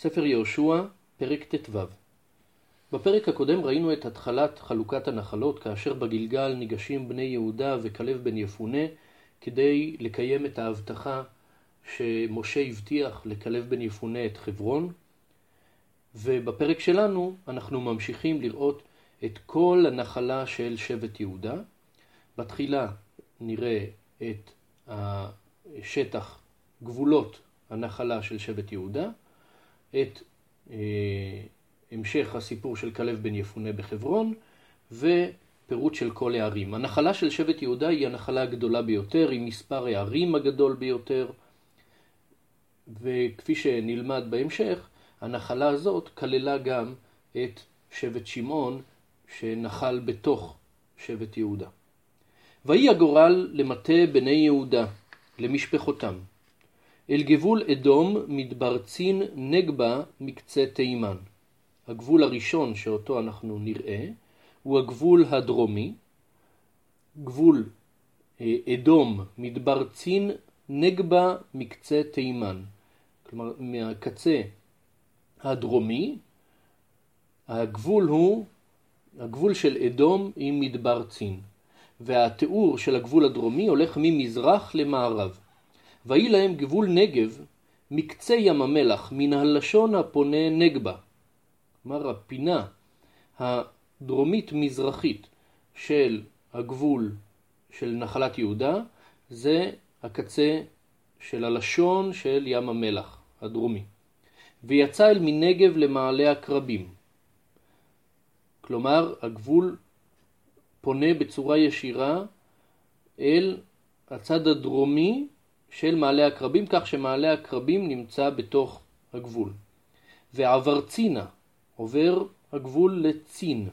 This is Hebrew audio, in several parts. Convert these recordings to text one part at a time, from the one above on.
ספר יהושע, פרק ט"ו. בפרק הקודם ראינו את התחלת חלוקת הנחלות, כאשר בגלגל ניגשים בני יהודה וכלב בן יפונה כדי לקיים את ההבטחה שמשה הבטיח לכלב בן יפונה את חברון. ובפרק שלנו אנחנו ממשיכים לראות את כל הנחלה של שבט יהודה. בתחילה נראה את השטח, גבולות הנחלה של שבט יהודה, את אה, המשך הסיפור של כלב בן יפונה בחברון, ופירוט של כל הערים. הנחלה של שבט יהודה היא הנחלה הגדולה ביותר, עם מספר הערים הגדול ביותר, וכפי שנלמד בהמשך, הנחלה הזאת כללה גם את שבט שמעון, שנחל בתוך שבט יהודה. ויהי הגורל למטה בני יהודה, למשפחותם. אל גבול אדום מדבר צין נגבה מקצה תימן. הגבול הראשון שאותו אנחנו נראה הוא הגבול הדרומי, גבול אה, אדום מדבר צין נגבה מקצה תימן. כלומר מהקצה הדרומי הגבול הוא הגבול של אדום עם מדבר צין. והתיאור של הגבול הדרומי הולך ממזרח למערב. ויהי להם גבול נגב מקצה ים המלח, מן הלשון הפונה נגבה. כלומר הפינה הדרומית-מזרחית של הגבול של נחלת יהודה זה הקצה של הלשון של ים המלח הדרומי. ויצא אל מנגב למעלה הקרבים. כלומר הגבול פונה בצורה ישירה אל הצד הדרומי של מעלה הקרבים, כך שמעלה הקרבים נמצא בתוך הגבול. ועבר צינה, עובר הגבול לצין,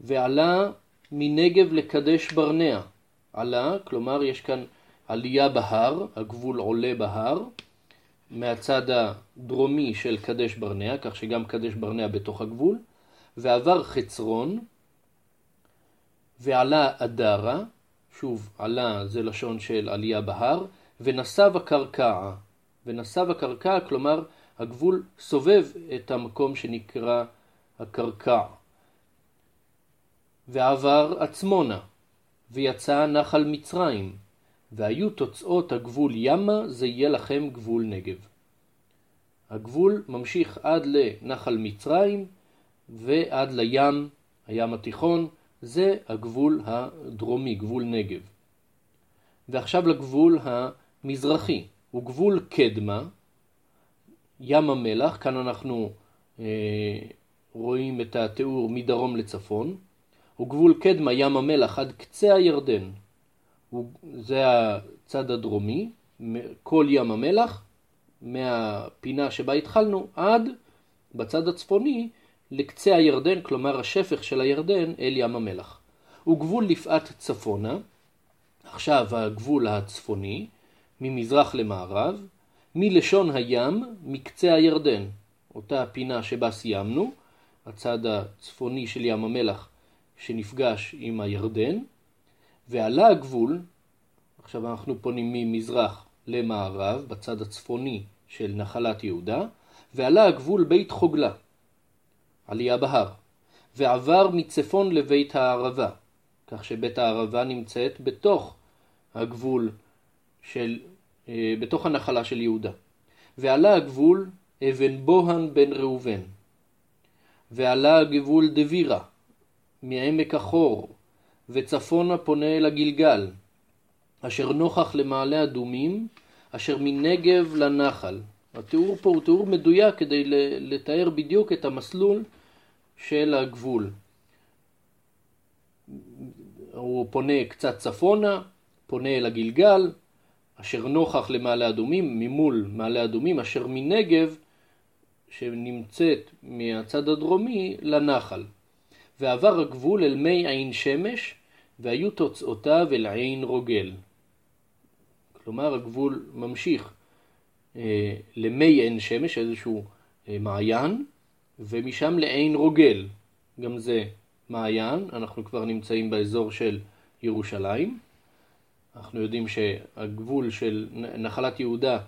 ועלה מנגב לקדש ברנע. עלה, כלומר יש כאן עלייה בהר, הגבול עולה בהר, מהצד הדרומי של קדש ברנע, כך שגם קדש ברנע בתוך הגבול, ועבר חצרון, ועלה אדרה, שוב עלה זה לשון של עלייה בהר, ונסב הקרקע. ונסב הקרקע, כלומר הגבול סובב את המקום שנקרא הקרקע. ועבר עצמונה, ויצא נחל מצרים, והיו תוצאות הגבול ימה, זה יהיה לכם גבול נגב. הגבול ממשיך עד לנחל מצרים ועד לים, הים התיכון, זה הגבול הדרומי, גבול נגב. ועכשיו לגבול המזרחי, הוא גבול קדמה, ים המלח, כאן אנחנו אה, רואים את התיאור מדרום לצפון, הוא גבול קדמה, ים המלח, עד קצה הירדן, הוא, זה הצד הדרומי, כל ים המלח, מהפינה שבה התחלנו עד בצד הצפוני לקצה הירדן, כלומר השפך של הירדן אל ים המלח. הוא גבול לפעת צפונה, עכשיו הגבול הצפוני, ממזרח למערב, מלשון הים, מקצה הירדן, אותה הפינה שבה סיימנו, הצד הצפוני של ים המלח שנפגש עם הירדן, ועלה הגבול, עכשיו אנחנו פונים ממזרח למערב, בצד הצפוני של נחלת יהודה, ועלה הגבול בית חוגלה. עלייה בהר, ועבר מצפון לבית הערבה, כך שבית הערבה נמצאת בתוך הגבול של, אה, בתוך הנחלה של יהודה. ועלה הגבול אבן בוהן בן ראובן, ועלה הגבול דבירה, מעמק החור, וצפונה פונה אל הגלגל, אשר נוכח למעלה אדומים, אשר מנגב לנחל. התיאור פה הוא תיאור מדויק כדי לתאר בדיוק את המסלול של הגבול. הוא פונה קצת צפונה, פונה אל הגלגל, אשר נוכח למעלה אדומים, ממול מעלה אדומים, אשר מנגב, שנמצאת מהצד הדרומי, לנחל. ועבר הגבול אל מי עין שמש, והיו תוצאותיו אל עין רוגל. כלומר הגבול ממשיך אה, למי עין שמש, איזשהו אה, מעיין, ומשם לעין רוגל, גם זה מעיין, אנחנו כבר נמצאים באזור של ירושלים. אנחנו יודעים שהגבול של נחלת יהודה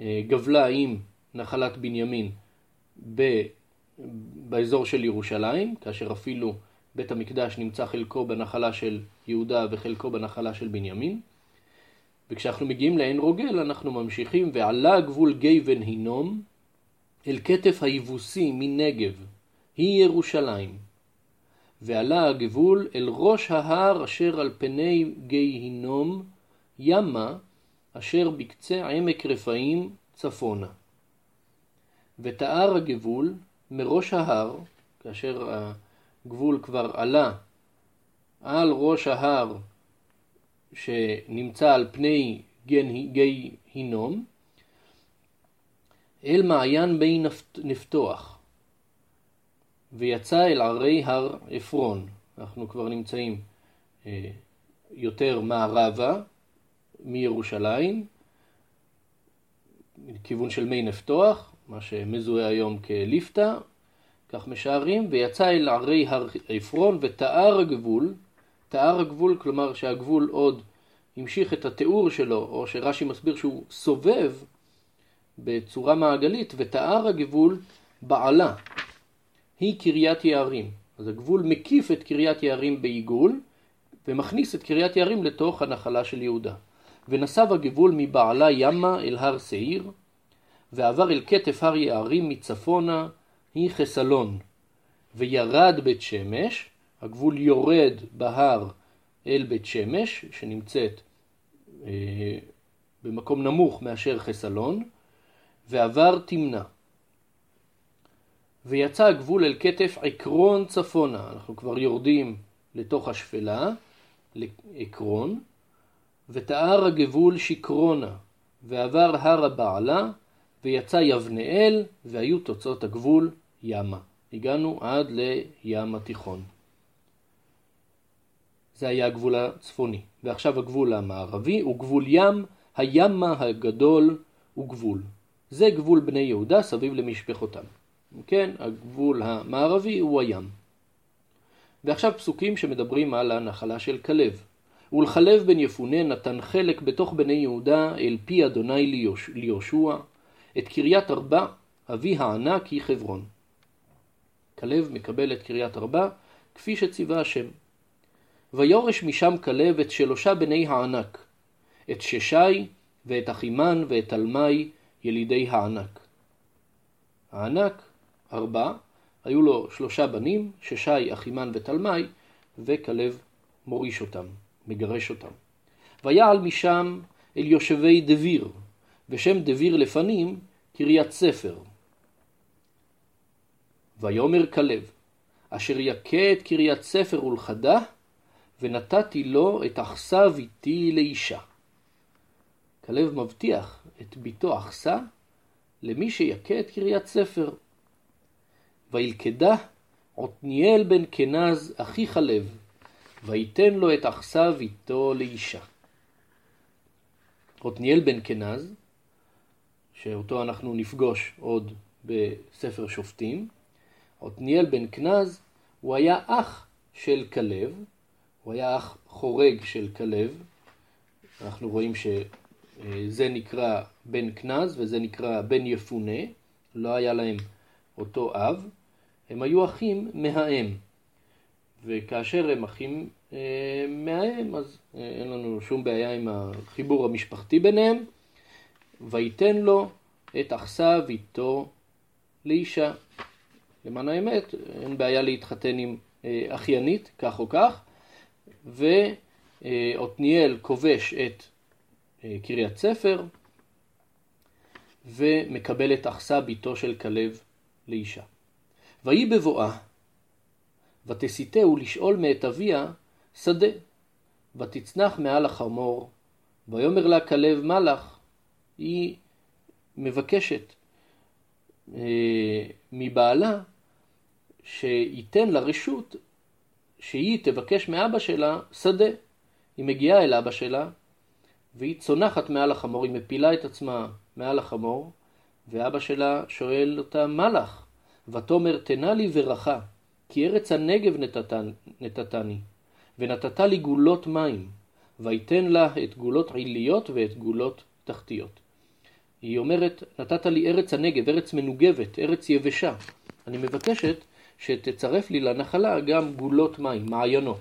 אה, גבלה עם נחלת בנימין ב, באזור של ירושלים, כאשר אפילו בית המקדש נמצא חלקו בנחלה של יהודה וחלקו בנחלה של בנימין. וכשאנחנו מגיעים לעין רוגל אנחנו ממשיכים ועלה גבול גבן הינום אל כתף היבוסי מנגב, היא ירושלים. ועלה הגבול אל ראש ההר אשר על פני גיהינום ימה אשר בקצה עמק רפאים צפונה. ותאר הגבול מראש ההר, כאשר הגבול כבר עלה על ראש ההר שנמצא על פני גיהינום, אל מעיין בי נפתוח, ויצא אל ערי הר עפרון. אנחנו כבר נמצאים אה, יותר מערבה מירושלים, כיוון של מי נפתוח, מה שמזוהה היום כליפתא, כך משערים, ויצא אל ערי הר עפרון ותאר הגבול, תאר הגבול, כלומר שהגבול עוד המשיך את התיאור שלו, או שרש"י מסביר שהוא סובב בצורה מעגלית, ותאר הגבול בעלה, היא קריית יערים. אז הגבול מקיף את קריית יערים בעיגול, ומכניס את קריית יערים לתוך הנחלה של יהודה. ונסב הגבול מבעלה ימה אל הר שעיר, ועבר אל כתף הר יערים מצפונה, היא חסלון. וירד בית שמש, הגבול יורד בהר אל בית שמש, שנמצאת אה, במקום נמוך מאשר חסלון, ועבר תמנע. ויצא הגבול אל כתף עקרון צפונה, אנחנו כבר יורדים לתוך השפלה, לעקרון, ותאר הגבול שקרונה, ועבר הר הבעלה, ויצא יבנאל, והיו תוצאות הגבול ימה. הגענו עד לים התיכון. זה היה הגבול הצפוני. ועכשיו הגבול המערבי הוא גבול ים, הימה הגדול הוא גבול. זה גבול בני יהודה סביב למשפחותם. כן, הגבול המערבי הוא הים. ועכשיו פסוקים שמדברים על הנחלה של כלב. ולכלב בן יפונה נתן חלק בתוך בני יהודה אל פי אדוני ליהושע, את קריית ארבע, אבי הענק היא חברון. כלב מקבל את קריית ארבע, כפי שציווה השם. ויורש משם כלב את שלושה בני הענק, את ששי ואת אחימן ואת תלמי ילידי הענק. הענק, ארבע, היו לו שלושה בנים, ששי, אחימן ותלמי, וכלב מוריש אותם, מגרש אותם. ויעל משם אל יושבי דביר, ושם דביר לפנים קריית ספר. ויאמר כלב, אשר יכה את קריית ספר ולכדה, ונתתי לו את אכסה ביתי לאישה. כלב מבטיח את ביתו אכסה למי שיכה את קריית ספר. וילכדה עתניאל בן כנז אחי חלב, ויתן לו את אכסה ביתו לאישה. עתניאל בן כנז, שאותו אנחנו נפגוש עוד בספר שופטים, עתניאל בן כנז הוא היה אח של כלב, הוא היה אח חורג של כלב, אנחנו רואים שזה נקרא בן כנז וזה נקרא בן יפונה, לא היה להם אותו אב, הם היו אחים מהאם, וכאשר הם אחים אה, מהאם אז אה, אין לנו שום בעיה עם החיבור המשפחתי ביניהם, ויתן לו את אכסה ואיתו לאישה. למען האמת, אין בעיה להתחתן עם אה, אחיינית, כך או כך, ועתניאל כובש את אה, קריית ספר ומקבל את אחסה ביתו של כלב לאישה. ויהי בבואה, ותסיתהו לשאול מאת אביה שדה, ותצנח מעל החמור, ויאמר לה כלב מלאך, היא מבקשת אה, מבעלה שייתן לה רשות שהיא תבקש מאבא שלה שדה. היא מגיעה אל אבא שלה, והיא צונחת מעל החמור, היא מפילה את עצמה מעל החמור, ואבא שלה שואל אותה, מה לך? ותאמר, תנה לי ברכה, כי ארץ הנגב נתתני, ונתת לי גולות מים, ויתן לה את גולות עיליות ואת גולות תחתיות. היא אומרת, נתת לי ארץ הנגב, ארץ מנוגבת, ארץ יבשה. אני מבקשת שתצרף לי לנחלה גם גולות מים, מעיינות.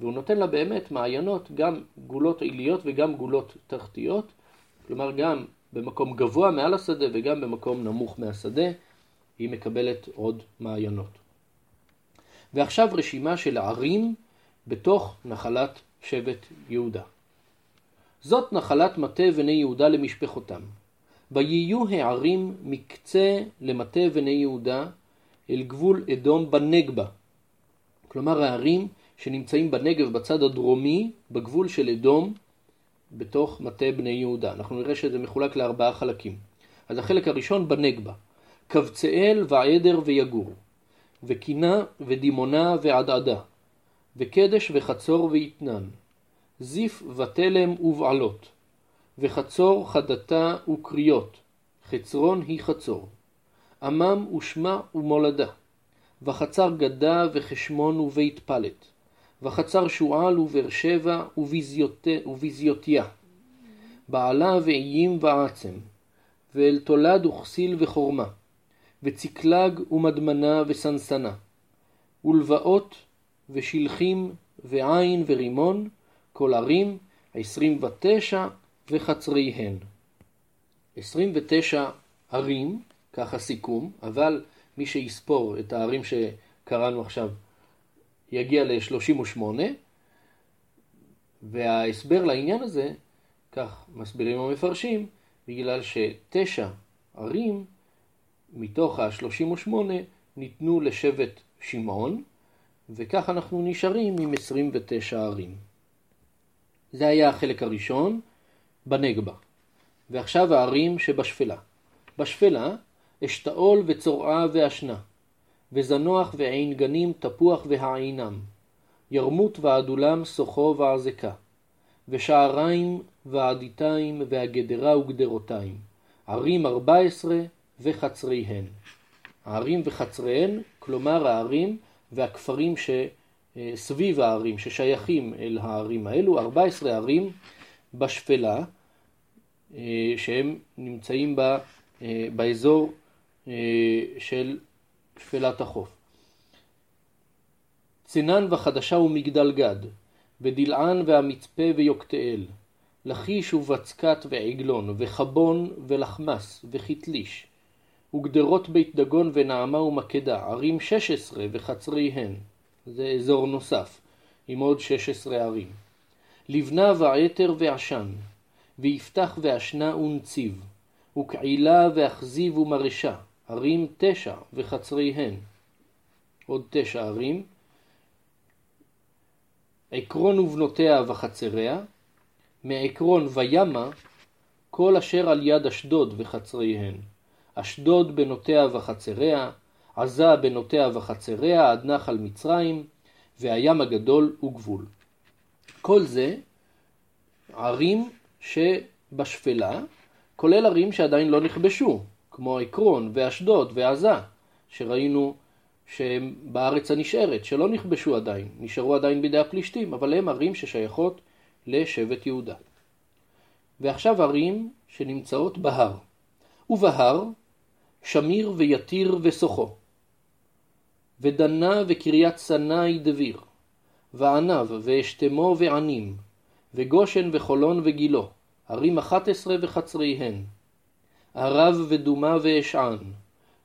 והוא נותן לה באמת מעיינות, גם גולות עיליות וגם גולות תחתיות, כלומר גם במקום גבוה מעל השדה וגם במקום נמוך מהשדה, היא מקבלת עוד מעיינות. ועכשיו רשימה של ערים בתוך נחלת שבט יהודה. זאת נחלת מטה בני יהודה למשפחותם. ויהיו הערים מקצה למטה בני יהודה אל גבול אדום בנגבה. כלומר הערים שנמצאים בנגב בצד הדרומי, בגבול של אדום, בתוך מטה בני יהודה. אנחנו נראה שזה מחולק לארבעה חלקים. אז החלק הראשון בנגבה. קבצאל ועדר ויגור, וקינה ודימונה ועדעדה, וקדש וחצור ויתנן, זיף ותלם ובעלות, וחצור חדתה וקריות, חצרון היא חצור, עמם ושמע ומולדה, וחצר גדה וחשמון ובית פלט, וחצר שועל ובאר שבע וביזיותיה, בעלה ואיים ועצם, ואל תולד וכסיל וחורמה, וצקלג ומדמנה וסנסנה, ולבאות ושלחים ועין ורימון, כל ערים, עשרים ותשע וחצריהן. עשרים ותשע ערים, ככה סיכום, אבל מי שיספור את הערים שקראנו עכשיו יגיע ל-38, וההסבר לעניין הזה, כך מסבירים המפרשים, בגלל שתשע ערים מתוך ה-38 ניתנו לשבט שמעון, וכך אנחנו נשארים עם 29 ערים. זה היה החלק הראשון בנגבה. ועכשיו הערים שבשפלה. בשפלה אשתאול וצורעה ואשנה, וזנוח ועין גנים תפוח והעינם, ירמות ועדולם סוחו ועזקה, ושעריים ועדיתיים והגדרה וגדרותיים, ערים ארבע עשרה וחצריהן. הערים וחצריהן, כלומר הערים והכפרים שסביב הערים, ששייכים אל הערים האלו, 14 ערים בשפלה, אה, שהם נמצאים בה, אה, באזור אה, של שפלת החוף. צנן וחדשה ומגדל גד, ודלען והמצפה ויוקתאל, לכיש ובצקת ועגלון, וחבון ולחמס וכתליש, וגדרות בית דגון ונעמה ומקדה, ערים שש עשרה וחצריהן, זה אזור נוסף, עם עוד שש עשרה ערים. לבנה ועתר ועשן, ויפתח ואשנה ונציב, וקעילה ואכזיב ומרשה, ערים תשע וחצריהן. עוד תשע ערים. עקרון ובנותיה וחצריה, מעקרון וימה, כל אשר על יד אשדוד וחצריהן. אשדוד בנותיה וחצריה, עזה בנותיה וחצריה, עד נחל מצרים, והים הגדול וגבול. כל זה ערים שבשפלה, כולל ערים שעדיין לא נכבשו, כמו עקרון ואשדוד ועזה, שראינו שהם בארץ הנשארת, שלא נכבשו עדיין, נשארו עדיין בידי הפלישתים, אבל הם ערים ששייכות לשבט יהודה. ועכשיו ערים שנמצאות בהר. ובהר שמיר ויתיר וסוחו, ודנה וקריית סנאי דביר, וענב ואשתמו וענים, וגושן וחולון וגילו, ערים אחת עשרה וחצריהן, ערב ודומה ואשען,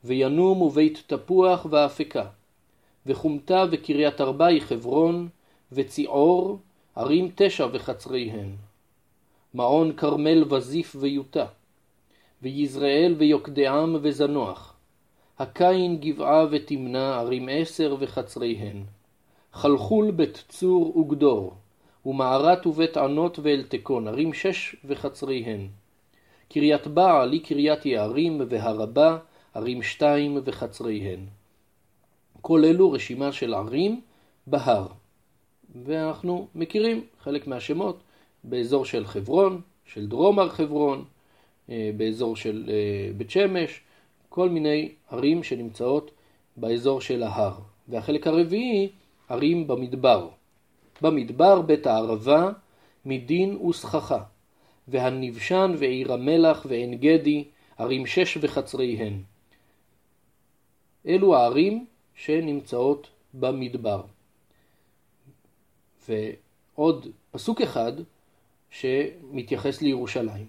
וינום ובית תפוח ואפקה, וחומתה וקריית ארבעי חברון, וציעור, ערים תשע וחצריהן. מעון כרמל וזיף ויוטה, ויזרעאל ויוקדעם וזנוח, הקין גבעה ותמנע ערים עשר וחצריהן, חלחול בית צור וגדור, ומערת ובית ענות ואלתקון, ערים שש וחצריהן. קריית בעל היא קריית יערים והרבה, ערים שתיים וחצריהן. כל אלו רשימה של ערים בהר. ואנחנו מכירים חלק מהשמות באזור של חברון, של דרום הר חברון, אה, באזור של אה, בית שמש, כל מיני ערים שנמצאות באזור של ההר. והחלק הרביעי, ערים במדבר. במדבר בית הערבה, מדין וסככה. והנבשן ועיר המלח ועין גדי, ערים שש וחצריהן. אלו הערים שנמצאות במדבר. ועוד פסוק אחד שמתייחס לירושלים.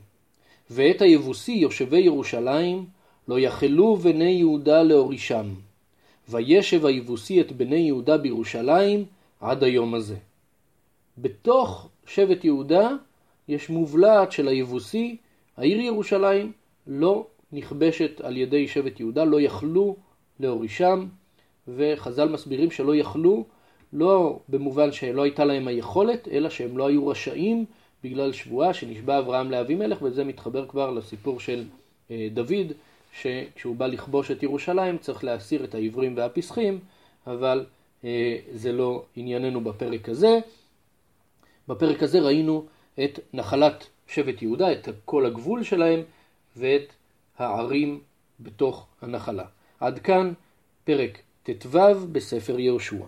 ואת היבוסי יושבי ירושלים לא יכלו בני יהודה להורישם. וישב היבוסי את בני יהודה בירושלים עד היום הזה. בתוך שבט יהודה יש מובלעת של היבוסי, העיר ירושלים לא נכבשת על ידי שבט יהודה, לא יכלו להורישם, וחז"ל מסבירים שלא יכלו, לא במובן שלא הייתה להם היכולת, אלא שהם לא היו רשאים בגלל שבועה שנשבע אברהם לאבימלך, וזה מתחבר כבר לסיפור של אה, דוד, שכשהוא בא לכבוש את ירושלים צריך להסיר את העברים והפסחים, אבל אה, זה לא ענייננו בפרק הזה. בפרק הזה ראינו את נחלת שבט יהודה, את כל הגבול שלהם ואת הערים בתוך הנחלה. עד כאן פרק ט"ו בספר יהושע.